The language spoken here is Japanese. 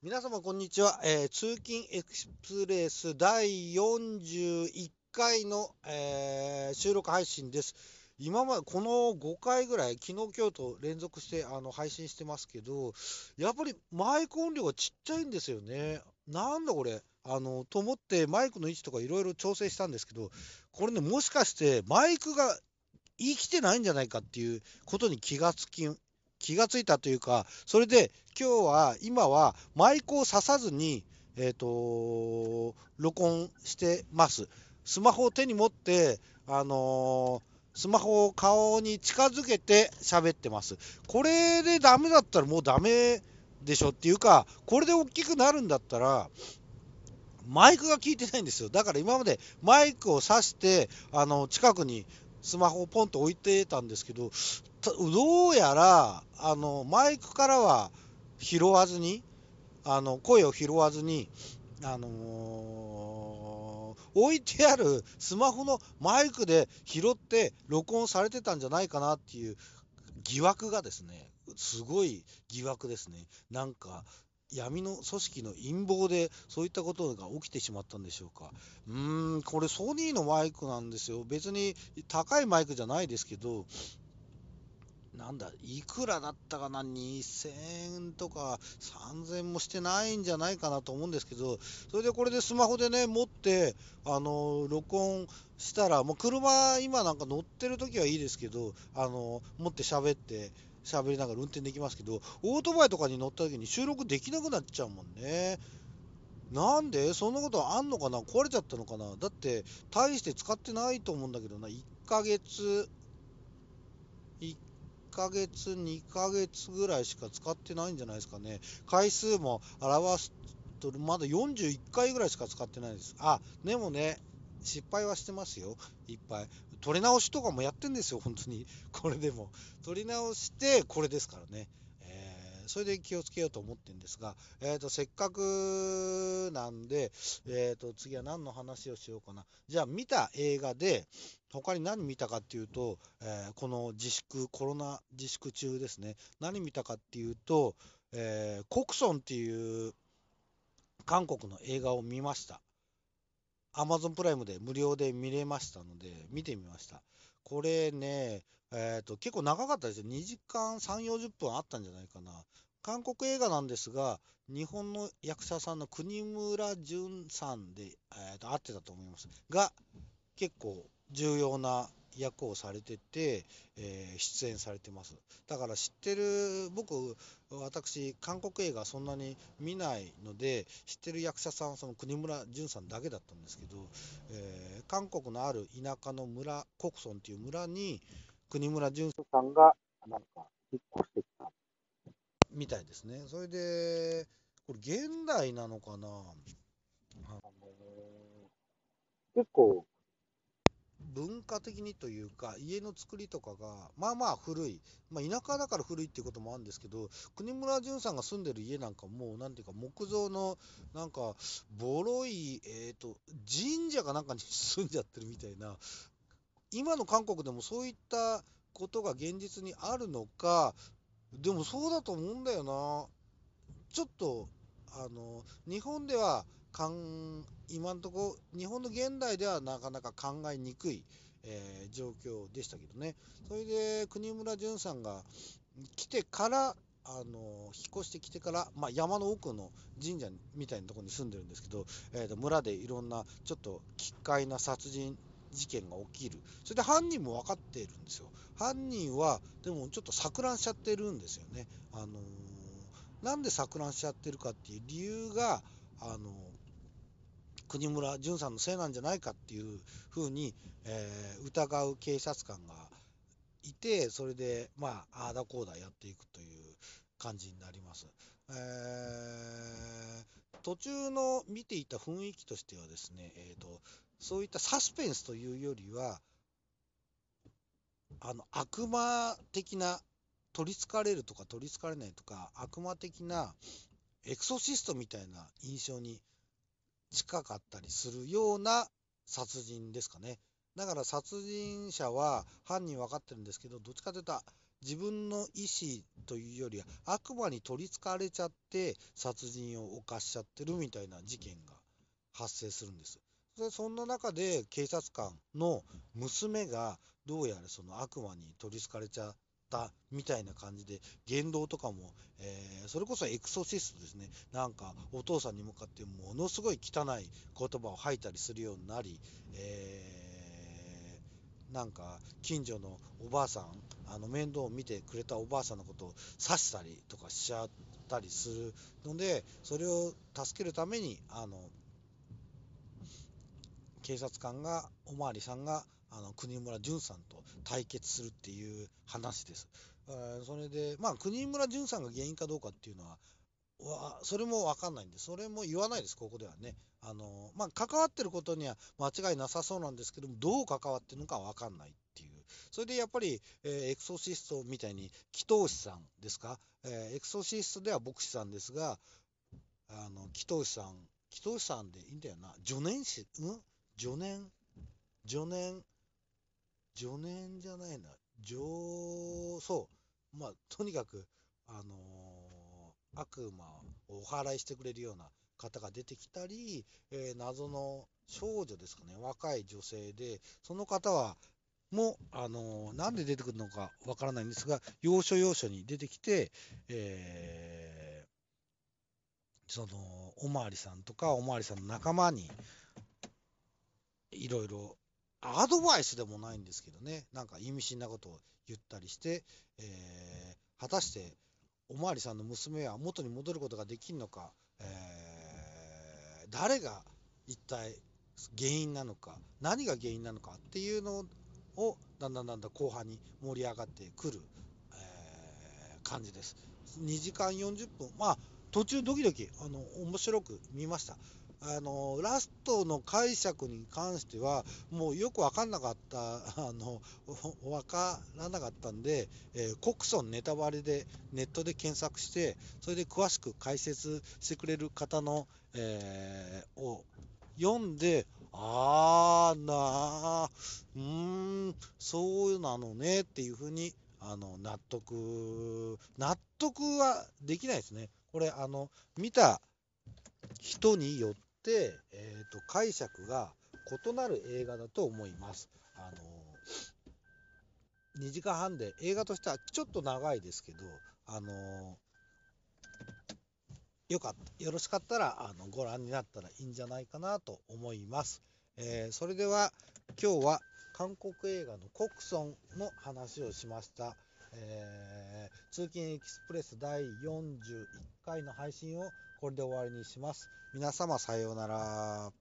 皆様こんにちは、えー通勤エクスプレス第41回の、えー収録配信です。今までこの5回ぐらい、昨日、今日と連続してあの配信してますけど、やっぱりマイク音量がちっちゃいんですよね。なんだこれ。あのと思ってマイクの位置とかいろいろ調整したんですけど、これね、もしかしてマイクが生きてないんじゃないかっていうことに気がつき気がついたというか、それで今日は、今はマイクを挿さずに、えっ、と、録音してます。スマホを手に持って、あのースマホを顔に近づけて喋ってます。これでダメだったらもうダメでしょっていうか、これで大きくなるんだったら、マイクが効いてないんですよ。だから今までマイクを挿して、あの、近くにスマホをポンと置いてたんですけど、どうやら、あの、マイクからは拾わずに、あの、声を拾わずに、あのー置いてあるスマホのマイクで拾って録音されてたんじゃないかなっていう疑惑がですね、すごい疑惑ですね。なんか、闇の組織の陰謀でそういったことが起きてしまったんでしょうか。うーん、これソニーのマイクなんですよ。別に高いマイクじゃないですけど、なんだ、いくらだったかな、2000円とか3000円もしてないんじゃないかなと思うんですけど、それでこれでスマホでね、持って、あの録音したら、もう車、今なんか乗ってる時はいいですけど、あの持って喋って、喋りながら運転できますけど、オートバイとかに乗った時に収録できなくなっちゃうもんね。なんで？そんなことあんのかな？壊れちゃったのかな？だって、大して使ってないと思うんだけどな、1ヶ月、1ヶ月、2ヶ月ぐらいしか使ってないんじゃないですかね。回数も表すと、まだ41回ぐらいしか使ってないです。あ、でもね、失敗はしてますよ、いっぱい。取り直しとかもやってんですよ、本当に。これでも。取り直して、これですからね。えーそれで気をつけようと思ってるんですが、えーと、せっかくなんで、えーと、次は何の話をしようかな。じゃあ、見た映画で、他に何見たかっていうと、えーこの自粛、コロナ自粛中ですね。何見たかっていうと、えーコクソンっていう韓国の映画を見ました。Amazon プライムで無料で見れましたので、見てみました。これね、えーと、結構長かったですよ。2時間3、40分あったんじゃないかな。韓国映画なんですが、日本の役者さんの国村淳さんで、えーと会ってたと思います。が、結構重要な役をされてて、えー出演されてます。だから知ってる、僕、私、韓国映画そんなに見ないので、知ってる役者さんその国村淳さんだけだったんですけど、えー韓国のある田舎の村、コクソンっていう村に、国村淳さんがなんか引っ越してきたみたいですね。それで、これ現代なのかな？あの結構文化的にというか、家の作りとかが、まあまあ古い、まあ、田舎だから古いっていうこともあるんですけど、国村淳さんが住んでる家なんかもう、なんていうか、木造の、なんか、ボロい、えっ、と、神社かなんかに住んじゃってるみたいな、今の韓国でもそういったことが現実にあるのか、でもそうだと思うんだよな。ちょっと、あの、日本ではかん、今のところ、日本の現代ではなかなか考えにくい、えー状況でしたけどね。それで、国村淳さんが来てから、あの引っ越してきてから、まあ、山の奥の神社みたいなところに住んでるんですけど、えーと村でいろんなちょっと奇怪な殺人事件が起きる。それで犯人も分かっているんですよ。犯人は、でもちょっと錯乱しちゃってるんですよね。あのーなんで錯乱しちゃってるかっていう理由が、あの国村淳さんのせいなんじゃないかっていうふうに、えー疑う警察官がいて、それで、まあ、ああだこうだやっていくという感じになります。えー途中の見ていた雰囲気としてはですね、えーと、そういったサスペンスというよりは、あの悪魔的な取りつかれるとか取りつかれないとか悪魔的なエクソシストみたいな印象に近かったりするような殺人ですかね。だから殺人者は犯人分かってるんですけど、どっちかというと自分の意思というよりは悪魔に取りつかれちゃって殺人を犯しちゃってるみたいな事件が発生するんです。でそんな中で警察官の娘がどうやらその悪魔に取りつかれちゃったみたいな感じで言動とかも、えー、それこそエクソシストですね。なんかお父さんに向かってものすごい汚い言葉を吐いたりするようになり、えー、なんか近所のおばあさんあの面倒を見てくれたおばあさんのことを刺したりとかしちゃったりするのでそれを助けるためにあの警察官がおまわりさんがあの国村淳さんと対決するっていう話です。それで、まあ、国村淳さんが原因かどうかっていうのは、わそれも分かんないんで、それも言わないです、ここではね。あのまあ、関わってることには間違いなさそうなんですけども、どう関わってるのか分かんないっていう。それでやっぱり、えー、エクソシストみたいに、祈祷師さんですか、えー、エクソシストでは牧師さんですが、あの祈祷師さん、祈祷師さんでいいんだよな、助念師、うん？助念、助念、助念じゃないな、助、そう、まあ、とにかく、あのー、悪魔をお祓いしてくれるような方が出てきたり、えー、謎の少女ですかね、若い女性で、その方は、も、あのー、なんで出てくるのかわからないんですが、要所要所に出てきて、えー、その、おまわりさんとか、おまわりさんの仲間に、いろいろアドバイスでもないんですけどね、なんか意味深なことを言ったりして、えー、果たしておまわりさんの娘は元に戻ることができるのか、えー、誰が一体原因なのか、何が原因なのかっていうのをだんだんだんだん後半に盛り上がってくる、えー、感じです。2時間40分、まあ途中ドキドキあの面白く見ました。あのラストの解釈に関しては、もうよく分かんなかった、あの分からなかったんで、えー、コクソンネタバレでネットで検索して、それで詳しく解説してくれる方の、えー、を読んで、あーなうーん、そうなのねっていうふうにあの納得、納得はできないですね。これ、あの見た人によっ、えーと、解釈が異なる映画だと思います。あの2時間半で映画としてはちょっと長いですけど、あのよかったよろしかったらあのご覧になったらいいんじゃないかなと思います。えー、それでは今日は韓国映画のコクソンの話をしました。えー、通勤エキスプレス第41回の配信をこれで終わりにします。皆様さようなら。